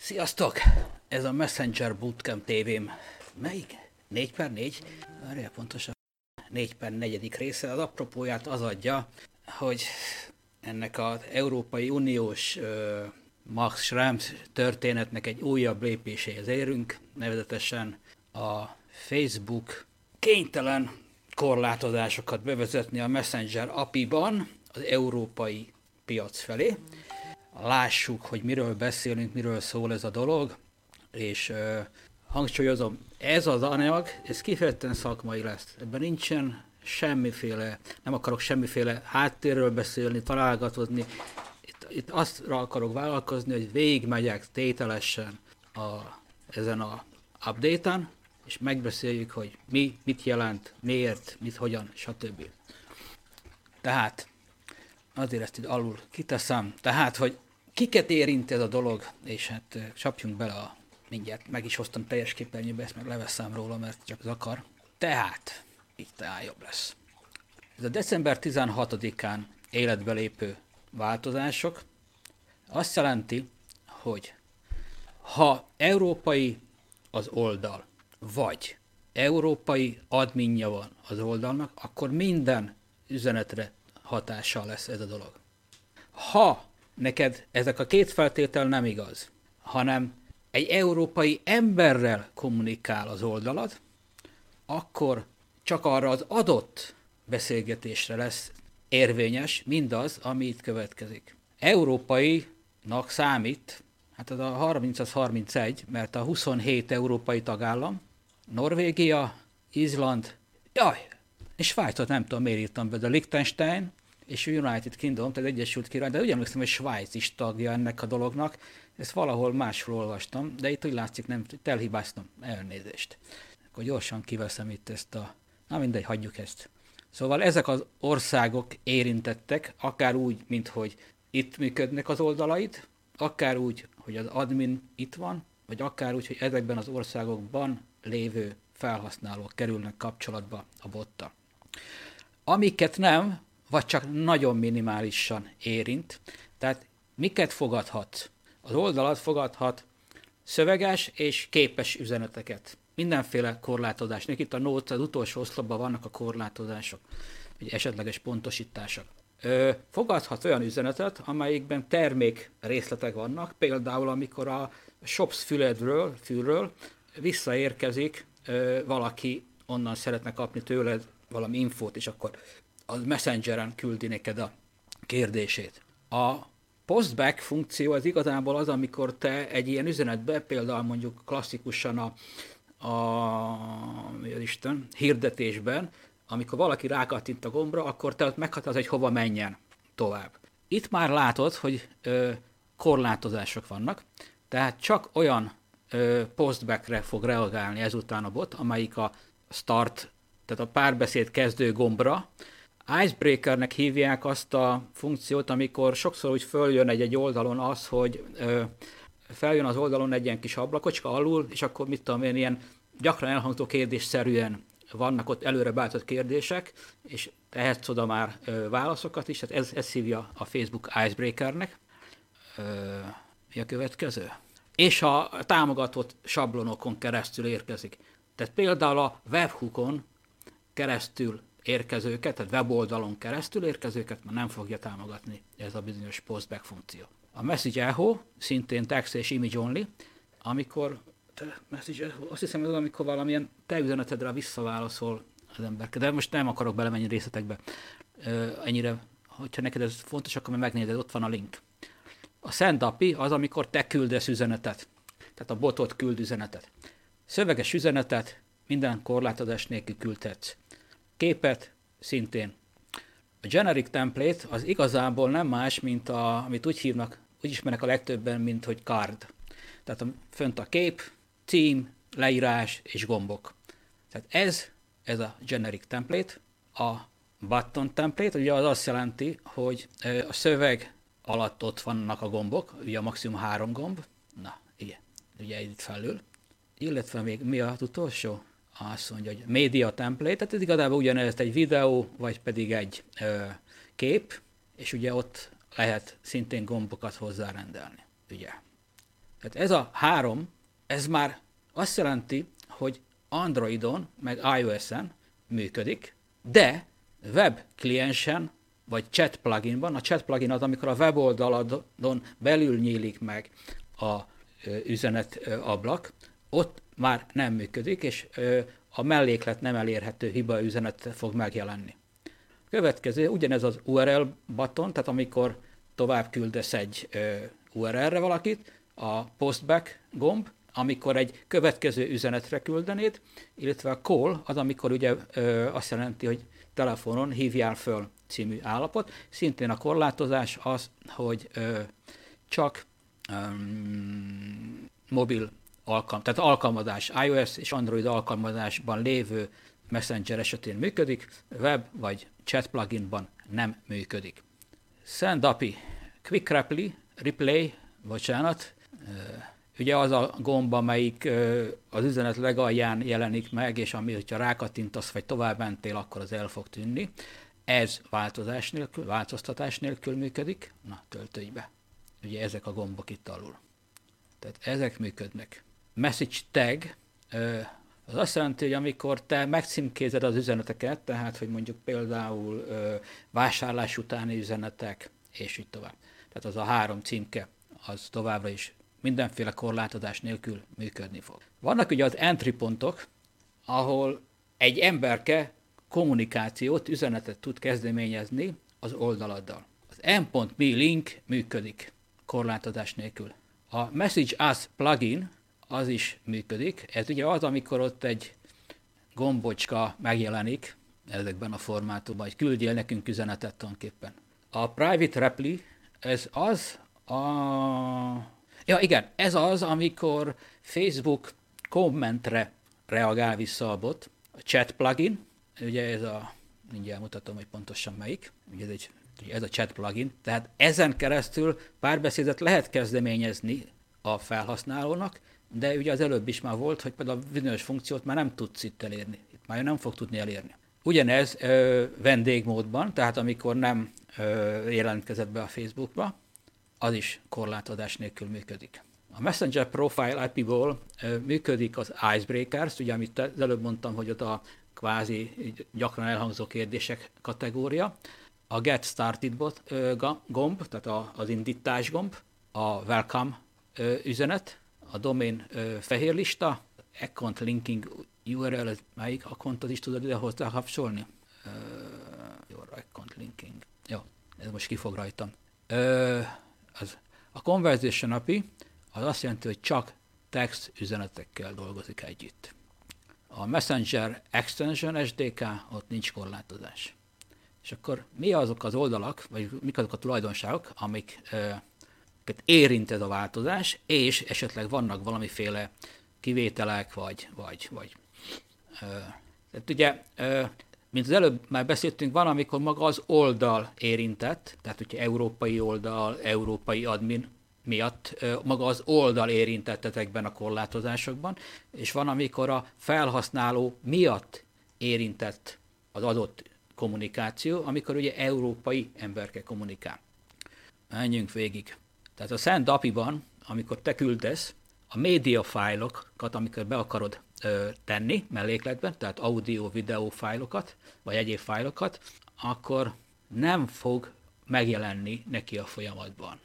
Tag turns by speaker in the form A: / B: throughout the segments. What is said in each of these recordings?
A: Sziasztok! Ez a Messenger Bootcamp tévém. Melyik? 4 per 4? Várjál pontosan. 4 per 4. része. Az apropóját az adja, hogy ennek az Európai Uniós uh, Max Schrems történetnek egy újabb lépéséhez érünk, nevezetesen a Facebook kénytelen korlátozásokat bevezetni a Messenger apiban az európai piac felé lássuk, hogy miről beszélünk, miről szól ez a dolog, és uh, hangsúlyozom, ez az anyag, ez kifejezetten szakmai lesz. Ebben nincsen semmiféle, nem akarok semmiféle háttérről beszélni, találgatodni. Itt, itt azt akarok vállalkozni, hogy végigmegyek tételesen a, ezen a update-en, és megbeszéljük, hogy mi, mit jelent, miért, mit, hogyan, stb. Tehát, azért ezt itt alul kiteszem, tehát, hogy kiket érint ez a dolog, és hát csapjunk bele a mindjárt meg is hoztam teljes képernyőbe, ezt meg leveszem róla, mert csak zakar. Tehát, így talán jobb lesz. Ez a december 16-án életbe lépő változások azt jelenti, hogy ha európai az oldal, vagy európai adminja van az oldalnak, akkor minden üzenetre hatással lesz ez a dolog. Ha neked ezek a két feltétel nem igaz, hanem egy európai emberrel kommunikál az oldalad, akkor csak arra az adott beszélgetésre lesz érvényes mindaz, ami itt következik. Európainak számít, hát az a 30 az 31, mert a 27 európai tagállam, Norvégia, Izland, jaj, és Svájcot nem tudom, miért írtam be, de Liechtenstein, és United Kingdom, tehát Egyesült Király, de úgy emlékszem, hogy Svájc is tagja ennek a dolognak. Ezt valahol máshol olvastam, de itt úgy látszik, nem, elhibáztam, elnézést. Akkor gyorsan kiveszem itt ezt a... Na mindegy, hagyjuk ezt. Szóval ezek az országok érintettek, akár úgy, mint hogy itt működnek az oldalait, akár úgy, hogy az admin itt van, vagy akár úgy, hogy ezekben az országokban lévő felhasználók kerülnek kapcsolatba a botta. Amiket nem, vagy csak nagyon minimálisan érint. Tehát miket fogadhat? Az oldalat fogadhat szöveges és képes üzeneteket. Mindenféle korlátozás. Itt a notes, az utolsó oszlopban vannak a korlátozások, vagy esetleges pontosítások. Ö, fogadhat olyan üzenetet, amelyikben termék részletek vannak, például amikor a shops füledről, fülről visszaérkezik ö, valaki, onnan szeretne kapni tőled valami infót, és akkor az Messengeren küldi neked a kérdését. A postback funkció az igazából az, amikor te egy ilyen üzenetbe, például mondjuk klasszikusan a, a Isten, hirdetésben, amikor valaki rákattint a gombra, akkor te ott meghatározod, hogy hova menjen tovább. Itt már látod, hogy ö, korlátozások vannak, tehát csak olyan ö, postbackre fog reagálni ezután a bot, amelyik a start, tehát a párbeszéd kezdő gombra, Icebreakernek hívják azt a funkciót, amikor sokszor úgy följön egy, egy oldalon az, hogy ö, feljön az oldalon egy ilyen kis ablakocska alul, és akkor mit tudom én, ilyen gyakran elhangzó kérdésszerűen vannak ott előre beállított kérdések, és tehetsz oda már ö, válaszokat is, tehát ez, ez hívja a Facebook Icebreakernek. Ö, mi a következő? És a támogatott sablonokon keresztül érkezik. Tehát például a webhookon keresztül érkezőket, tehát weboldalon keresztül érkezőket már nem fogja támogatni ez a bizonyos postback funkció. A message echo szintén text és image only, amikor message echo, azt hiszem, hogy amikor valamilyen te üzenetedre visszaválaszol az ember. De most nem akarok belemenni részletekbe. Ennyire, hogyha neked ez fontos, akkor megnézed, ott van a link. A send API az, amikor te küldesz üzenetet. Tehát a botot küld üzenetet. Szöveges üzenetet minden korlátozás nélkül küldhetsz képet szintén. A generic template az igazából nem más, mint a, amit úgy hívnak, úgy ismernek a legtöbben, mint hogy card. Tehát a, fönt a kép, cím, leírás és gombok. Tehát ez, ez a generic template. A button template ugye az azt jelenti, hogy a szöveg alatt ott vannak a gombok, ugye a maximum három gomb, na, igen, ugye itt felül. Illetve még mi az utolsó? Azt mondja, hogy media template, tehát ez igazából ugyanez egy videó, vagy pedig egy ö, kép, és ugye ott lehet szintén gombokat hozzárendelni, ugye. Tehát ez a három, ez már azt jelenti, hogy Androidon, meg iOS-en működik, de web kliensen, vagy chat pluginban, a chat plugin az, amikor a weboldaladon belül nyílik meg a üzenet ablak, ott már nem működik, és a melléklet nem elérhető hiba üzenet fog megjelenni. Következő, ugyanez az URL button, tehát amikor tovább küldesz egy URL-re valakit, a postback gomb, amikor egy következő üzenetre küldenéd, illetve a call az, amikor ugye ö, azt jelenti, hogy telefonon hívjál föl című állapot. Szintén a korlátozás az, hogy ö, csak um, mobil alkalm, tehát alkalmazás, iOS és Android alkalmazásban lévő Messenger esetén működik, web vagy chat pluginban nem működik. Send API, Quick Reply, Replay, bocsánat, ugye az a gomb, amelyik az üzenet legalján jelenik meg, és ami, hogyha rákattintasz, vagy tovább mentél, akkor az el fog tűnni. Ez változás nélkül, változtatás nélkül működik. Na, töltődj be. Ugye ezek a gombok itt alul. Tehát ezek működnek. Message tag, az azt jelenti, hogy amikor te megcímkézed az üzeneteket, tehát, hogy mondjuk például vásárlás utáni üzenetek, és így tovább. Tehát az a három címke, az továbbra is mindenféle korlátozás nélkül működni fog. Vannak ugye az entry pontok, ahol egy emberke kommunikációt, üzenetet tud kezdeményezni az oldaladdal. Az m.me link működik korlátozás nélkül. A Message Us plugin az is működik. Ez ugye az, amikor ott egy gombocska megjelenik ezekben a formátumban, hogy küldjél nekünk üzenetet tulajdonképpen. A Private Reply, ez az a Ja, igen, ez az, amikor Facebook kommentre reagál vissza a bot, a chat plugin, ugye ez a, mindjárt mutatom, hogy pontosan melyik, ugye ez, egy, ez a chat plugin, tehát ezen keresztül párbeszédet lehet kezdeményezni a felhasználónak, de ugye az előbb is már volt, hogy például a bizonyos funkciót már nem tudsz itt elérni, itt már nem fog tudni elérni. Ugyanez ö, vendégmódban, tehát amikor nem ö, jelentkezett be a Facebookba, az is korlátozás nélkül működik. A Messenger Profile IP-ból működik az Icebreakers, ugye amit az előbb mondtam, hogy ott a kvázi gyakran elhangzó kérdések kategória, a Get Started bot, gomb, tehát az indítás gomb, a Welcome üzenet, a domain fehér lista, account linking URL, melyik accountot is tudod ide hozzá kapcsolni? Your account linking. Jó, ez most ki fog rajtam. Uh, az, a Conversation API az azt jelenti, hogy csak text üzenetekkel dolgozik együtt. A Messenger Extension SDK, ott nincs korlátozás. És akkor mi azok az oldalak, vagy mik azok a tulajdonságok, amik érint ez a változás, és esetleg vannak valamiféle kivételek, vagy, vagy, vagy tehát ugye mint az előbb már beszéltünk, van, amikor maga az oldal érintett, tehát hogyha európai oldal, európai admin miatt maga az oldal érintett ezekben a korlátozásokban, és van, amikor a felhasználó miatt érintett az adott kommunikáció, amikor ugye európai emberke kommunikál. Menjünk végig. Tehát a Send API-ban, amikor te küldesz, a média fájlokat, amikor be akarod ö, tenni mellékletben, tehát audio, videó fájlokat, vagy egyéb fájlokat, akkor nem fog megjelenni neki a folyamatban.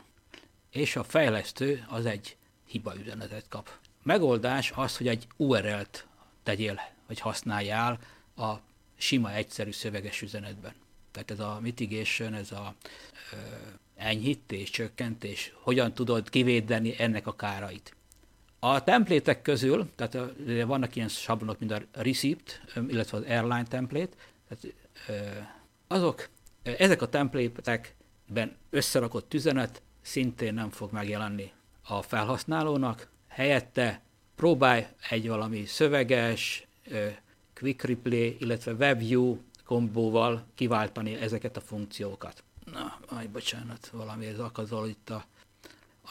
A: És a fejlesztő az egy hiba üzenetet kap. Megoldás az, hogy egy URL-t tegyél, vagy használjál a sima, egyszerű szöveges üzenetben. Tehát ez a mitigation, ez a ö, enyhítés, csökkentés, hogyan tudod kivédeni ennek a kárait. A templétek közül, tehát vannak ilyen sablonok, mint a receipt, illetve az airline template, tehát azok, ezek a templétekben összerakott üzenet szintén nem fog megjelenni a felhasználónak, helyette próbálj egy valami szöveges, quick replay, illetve WebView kombóval kiváltani ezeket a funkciókat. Na, aj, bocsánat, valami ez akadol itt a...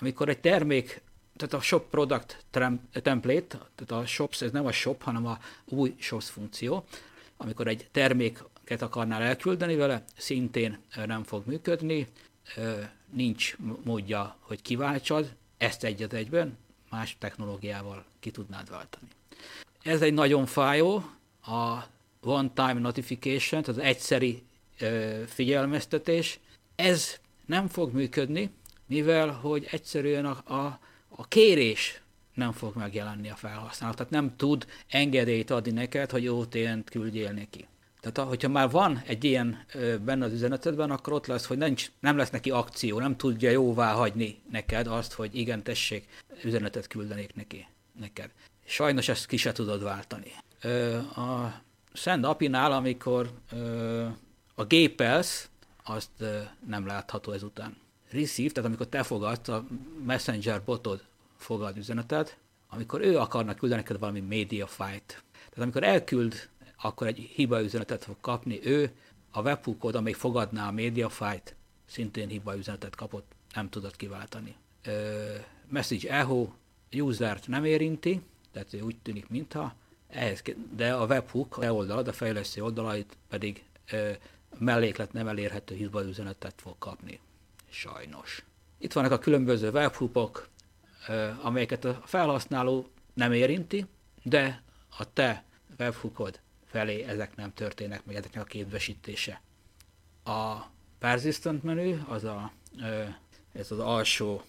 A: Amikor egy termék tehát a shop product template, tehát a shops, ez nem a shop, hanem a új shops funkció, amikor egy terméket akarnál elküldeni vele, szintén nem fog működni, nincs módja, hogy kiváltsad, ezt egyet egyben, más technológiával ki tudnád váltani. Ez egy nagyon fájó, a one-time notification, tehát az egyszeri figyelmeztetés. Ez nem fog működni, mivel hogy egyszerűen a, a, a kérés nem fog megjelenni a felhasználó. Tehát nem tud engedélyt adni neked, hogy OTN-t küldjél neki. Tehát hogyha már van egy ilyen benne az üzenetedben, akkor ott lesz, hogy nincs, nem lesz neki akció, nem tudja jóvá hagyni neked azt, hogy igen, tessék, üzenetet küldenék neki, neked. Sajnos ezt ki se tudod váltani. A Send API-nál, amikor a gépelsz, azt nem látható ezután. Receive, tehát amikor te fogadsz, a Messenger botod fogad üzenetet, amikor ő akarnak küldeni neked valami media fight. Tehát amikor elküld, akkor egy hiba üzenetet fog kapni ő, a webhookod, amely fogadná a media fight, szintén hiba üzenetet kapott, nem tudod kiváltani. Ö, message echo usert nem érinti, tehát ő úgy tűnik, mintha, ehhez, de a webhook, a oldalad, a fejlesztő oldalait pedig ö, melléklet nem elérhető hiba üzenetet fog kapni. Sajnos. Itt vannak a különböző webhookok, amelyeket a felhasználó nem érinti, de a te webhookod felé ezek nem történnek meg, ezeknek a képbesítése. A persistent menü, az a, ez az alsó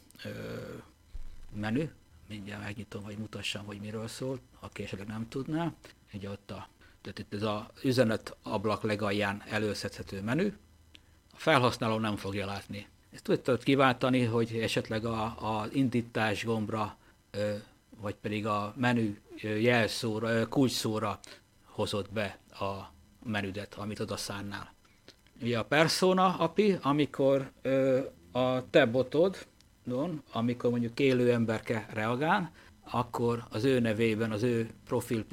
A: menü, mindjárt megnyitom, hogy mutassam, hogy miről szól, aki esetleg nem tudná. Ugye ott a, tehát itt ez az üzenet ablak legalján előszedhető menü. A felhasználó nem fogja látni ezt tudtad kiváltani, hogy esetleg a, a indítás gombra, vagy pedig a menü jelszóra, kulcsszóra hozott be a menüdet, amit oda szánnál. Ugye a persona API, amikor a te botod, amikor mondjuk élő emberke reagál, akkor az ő nevében, az ő profil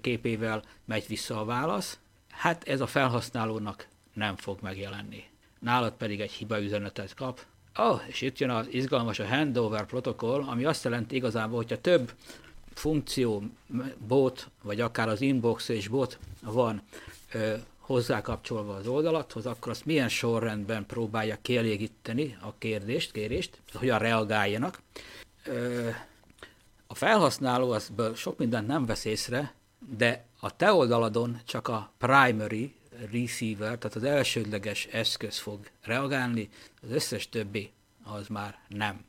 A: képével megy vissza a válasz. Hát ez a felhasználónak nem fog megjelenni nálad pedig egy hiba üzenetet kap. Oh, és itt jön az izgalmas a handover protokoll, ami azt jelenti igazából, hogyha több funkció, bot, vagy akár az inbox és bot van ö, hozzákapcsolva az oldalathoz, akkor azt milyen sorrendben próbálja kielégíteni a kérdést, kérést, hogyan reagáljanak. Ö, a felhasználó azból sok mindent nem vesz észre, de a te oldaladon csak a primary receiver, tehát az elsődleges eszköz fog reagálni, az összes többi az már nem.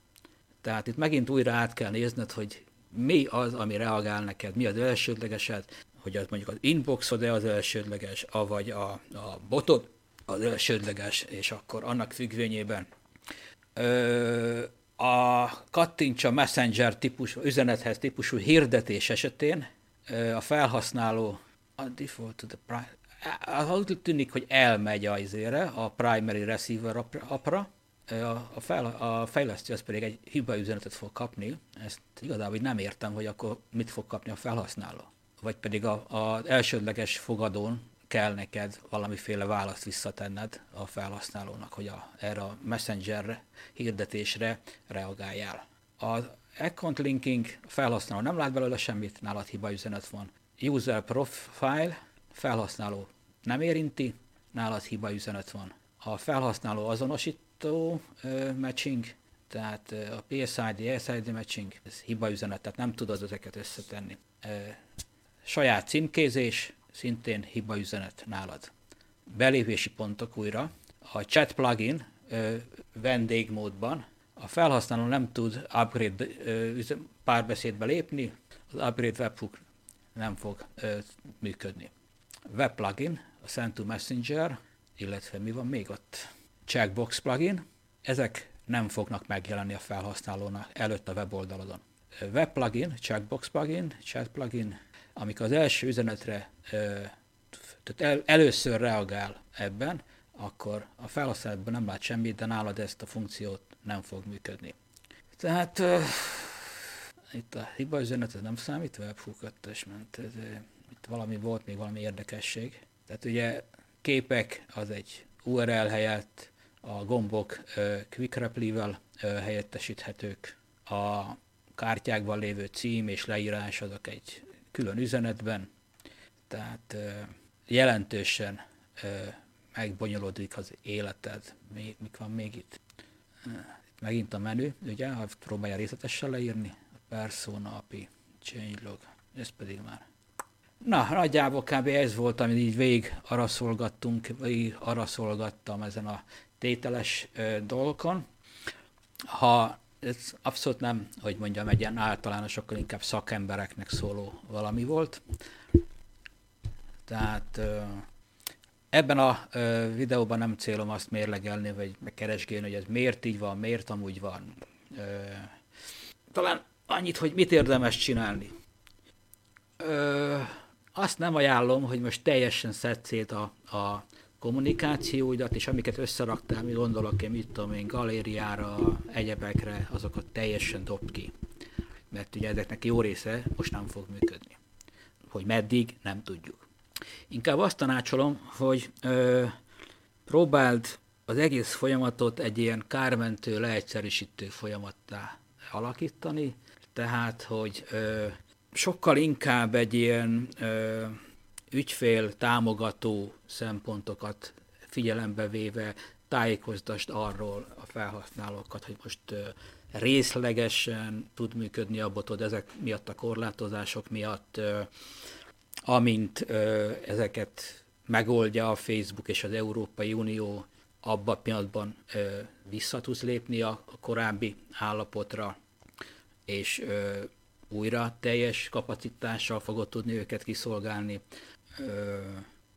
A: Tehát itt megint újra át kell nézned, hogy mi az, ami reagál neked, mi az elsődlegesed, hogy az mondjuk az inboxod-e az elsődleges, vagy a, a botod az elsődleges, és akkor annak függvényében ö, a kattintsa messenger típusú, üzenethez típusú hirdetés esetén a felhasználó a default to the prime, úgy tűnik, hogy elmegy a izére, a primary receiver apra, a, a, fel, a fejlesztő az pedig egy hiba üzenetet fog kapni, ezt igazából nem értem, hogy akkor mit fog kapni a felhasználó. Vagy pedig az elsődleges fogadón kell neked valamiféle választ visszatenned a felhasználónak, hogy a, erre a messenger hirdetésre reagáljál. Az account linking felhasználó nem lát belőle semmit, nálad hiba üzenet van. User profile, felhasználó nem érinti, nálad hiba üzenet van. A felhasználó azonosító uh, matching, tehát a PSID, SID matching, ez hiba üzenet, tehát nem tudod ezeket összetenni. Uh, saját címkézés, szintén hiba üzenet nálad. Belépési pontok újra. A chat plugin uh, vendégmódban a felhasználó nem tud upgrade uh, párbeszédbe lépni, az upgrade webhook nem fog uh, működni web plugin, a Send to Messenger, illetve mi van még ott? Checkbox plugin, ezek nem fognak megjelenni a felhasználónak előtt a weboldaladon. Web plugin, checkbox plugin, chat plugin, amikor az első üzenetre tehát el, először reagál ebben, akkor a felhasználóban nem lát semmit, de nálad ezt a funkciót nem fog működni. Tehát uh, itt a hiba üzenet, ez nem számít, webhook ment. Ez, itt valami volt, még valami érdekesség. Tehát ugye képek az egy URL helyett, a gombok uh, Quick Reply-vel uh, helyettesíthetők, a kártyákban lévő cím és leírás azok egy külön üzenetben, tehát jelentősen megbonyolódik az életed. Mik van még itt? Itt megint a menü, ugye, ha próbálja részletesen leírni, Persona API, changelog, ez pedig már. Na, nagyjából kb. ez volt, amit így végig araszolgattunk, végig araszolgattam ezen a tételes ö, dolgokon. Ha ez abszolút nem, hogy mondjam, egy ilyen általános, akkor inkább szakembereknek szóló valami volt. Tehát ebben a videóban nem célom azt mérlegelni, vagy megkeresgélni, hogy ez miért így van, miért amúgy van. Talán annyit, hogy mit érdemes csinálni. Azt nem ajánlom, hogy most teljesen szed szét a, a kommunikációidat, és amiket összeraktál, mi gondolok én, mit tudom én, galériára, egyebekre, azokat teljesen dob ki. Mert ugye ezeknek jó része most nem fog működni. Hogy meddig, nem tudjuk. Inkább azt tanácsolom, hogy ö, próbáld az egész folyamatot egy ilyen kármentő, leegyszerűsítő folyamattá alakítani, tehát, hogy ö, sokkal inkább egy ilyen ö, ügyfél támogató szempontokat figyelembe véve tájékoztasd arról a felhasználókat, hogy most részlegesen tud működni a botod ezek miatt a korlátozások miatt, amint ezeket megoldja a Facebook és az Európai Unió, abban a pillanatban vissza tudsz lépni a, korábbi állapotra, és újra teljes kapacitással fogod tudni őket kiszolgálni.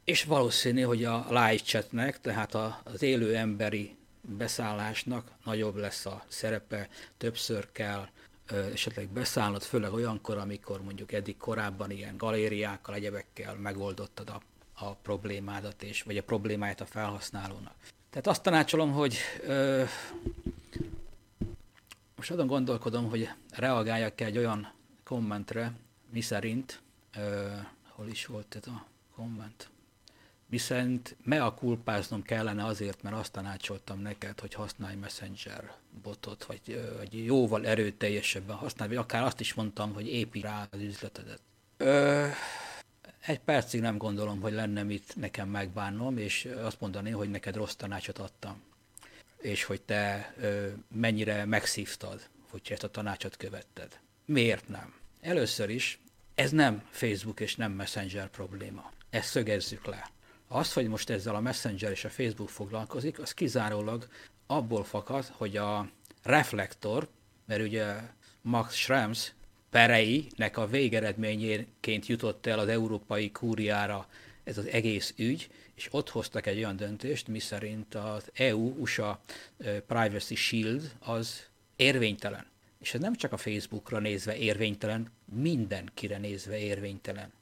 A: És valószínű, hogy a live chatnek, tehát az élő emberi beszállásnak nagyobb lesz a szerepe, többször kell esetleg beszállnod, főleg olyankor, amikor mondjuk eddig korábban ilyen galériákkal, egyebekkel megoldottad a, a problémádat, és, vagy a problémáját a felhasználónak. Tehát azt tanácsolom, hogy ö, most azon gondolkodom, hogy reagáljak egy olyan kommentre, mi szerint, ö, hol is volt ez a komment, mi szerint me a kulpáznom kellene azért, mert azt tanácsoltam neked, hogy használj Messenger botot, vagy, vagy jóval erőteljesebben használj, vagy akár azt is mondtam, hogy építs rá az üzletedet. Ö, egy percig nem gondolom, hogy lenne mit nekem megbánnom, és azt mondani, hogy neked rossz tanácsot adtam. És hogy te ö, mennyire megszívtad, hogyha ezt a tanácsot követted. Miért nem? Először is, ez nem Facebook és nem Messenger probléma. Ezt szögezzük le. Az, hogy most ezzel a Messenger és a Facebook foglalkozik, az kizárólag abból fakad, hogy a reflektor, mert ugye Max Schrems pereinek a végeredményéként jutott el az európai kúriára ez az egész ügy, és ott hoztak egy olyan döntést, miszerint az EU-USA Privacy Shield az érvénytelen. És ez nem csak a Facebookra nézve érvénytelen, mindenkire nézve érvénytelen.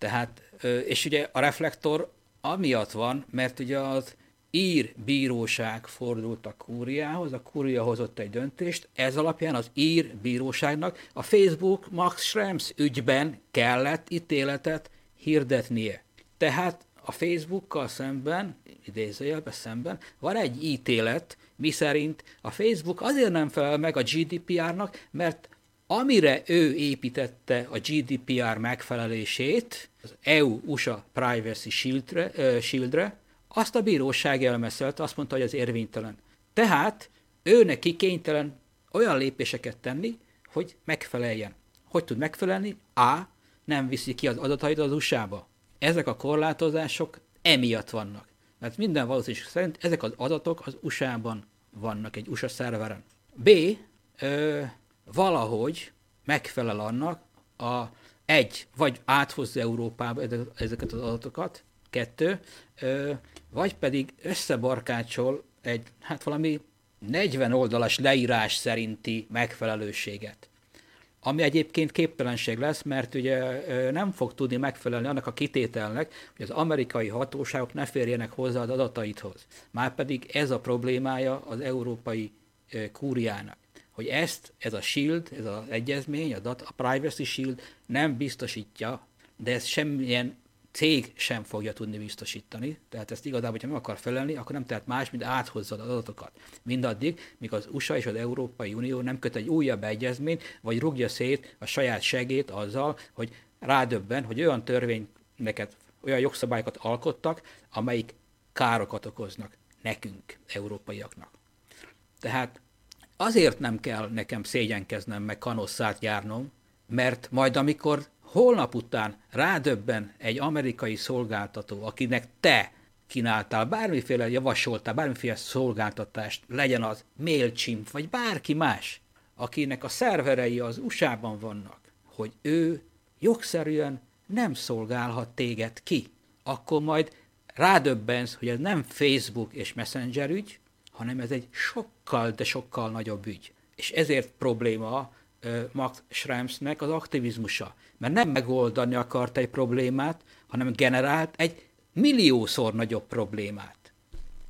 A: Tehát, és ugye a reflektor amiatt van, mert ugye az ír bíróság fordult a kúriához, a kúria hozott egy döntést, ez alapján az ír bíróságnak a Facebook Max Schrems ügyben kellett ítéletet hirdetnie. Tehát a Facebookkal szemben, idézőjelben szemben, van egy ítélet, miszerint a Facebook azért nem felel meg a GDPR-nak, mert amire ő építette a GDPR megfelelését, az EU-USA Privacy Shieldre, uh, Shieldre, azt a bíróság elmeszelte, azt mondta, hogy az érvénytelen. Tehát ő neki kénytelen olyan lépéseket tenni, hogy megfeleljen. Hogy tud megfelelni? A. Nem viszi ki az adatait az USA-ba. Ezek a korlátozások emiatt vannak. Mert minden valószínűség szerint ezek az adatok az USA-ban vannak, egy USA szerveren. B. Ö, valahogy megfelel annak a egy, vagy áthozza Európába ezeket az adatokat, kettő, vagy pedig összebarkácsol egy, hát valami 40 oldalas leírás szerinti megfelelőséget. Ami egyébként képtelenség lesz, mert ugye nem fog tudni megfelelni annak a kitételnek, hogy az amerikai hatóságok ne férjenek hozzá az adataidhoz. Márpedig ez a problémája az európai kúriának hogy ezt, ez a shield, ez az egyezmény, a, data, a privacy shield nem biztosítja, de ez semmilyen cég sem fogja tudni biztosítani, tehát ezt igazából, hogyha meg akar felelni, akkor nem tehet más, mint áthozza az adatokat. Mindaddig, míg az USA és az Európai Unió nem köt egy újabb egyezményt, vagy rúgja szét a saját segét azzal, hogy rádöbben, hogy olyan törvényeket, olyan jogszabályokat alkottak, amelyik károkat okoznak nekünk, európaiaknak. Tehát azért nem kell nekem szégyenkeznem, meg kanosszát járnom, mert majd amikor holnap után rádöbben egy amerikai szolgáltató, akinek te kínáltál, bármiféle javasoltál, bármiféle szolgáltatást, legyen az MailChimp, vagy bárki más, akinek a szerverei az USA-ban vannak, hogy ő jogszerűen nem szolgálhat téged ki, akkor majd rádöbbensz, hogy ez nem Facebook és Messenger ügy, hanem ez egy sokkal, de sokkal nagyobb ügy. És ezért probléma Max Schremsnek az aktivizmusa. Mert nem megoldani akart egy problémát, hanem generált egy milliószor nagyobb problémát.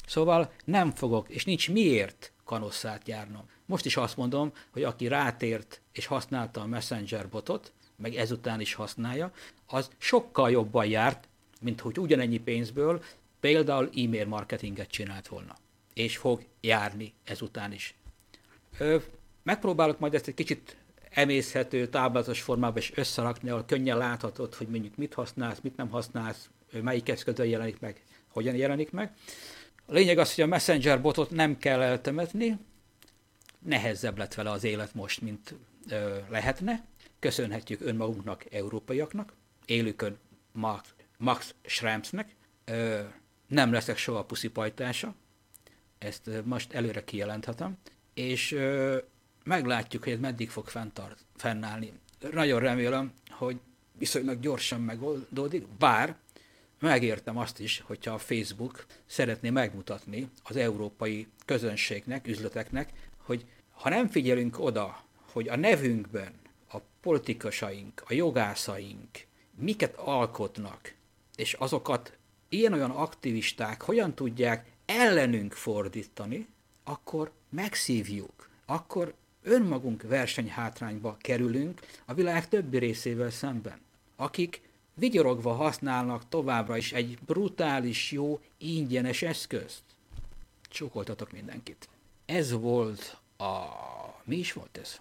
A: Szóval nem fogok, és nincs miért kanosszát járnom. Most is azt mondom, hogy aki rátért és használta a Messenger botot, meg ezután is használja, az sokkal jobban járt, mint hogy ugyanennyi pénzből például e-mail marketinget csinált volna. És fog járni ezután is. Ö, megpróbálok majd ezt egy kicsit emészhető, táblázatos formában is összerakni, ahol könnyen láthatod, hogy mondjuk mit használsz, mit nem használsz, melyik eszközön jelenik meg, hogyan jelenik meg. A lényeg az, hogy a Messenger botot nem kell eltemetni, nehezebb lett vele az élet most, mint ö, lehetne. Köszönhetjük önmagunknak, európaiaknak, élükön Max, Max Schremsnek. Ö, nem leszek soha puszipajtása, ezt most előre kijelenthetem, és meglátjuk, hogy ez meddig fog fenntart, fennállni. Nagyon remélem, hogy viszonylag gyorsan megoldódik, bár megértem azt is, hogyha a Facebook szeretné megmutatni az európai közönségnek, üzleteknek, hogy ha nem figyelünk oda, hogy a nevünkben a politikusaink, a jogászaink miket alkotnak, és azokat ilyen-olyan aktivisták hogyan tudják ellenünk fordítani, akkor megszívjuk, akkor önmagunk versenyhátrányba kerülünk a világ többi részével szemben, akik vigyorogva használnak továbbra is egy brutális, jó, ingyenes eszközt. Csókoltatok mindenkit. Ez volt a... Mi is volt ez?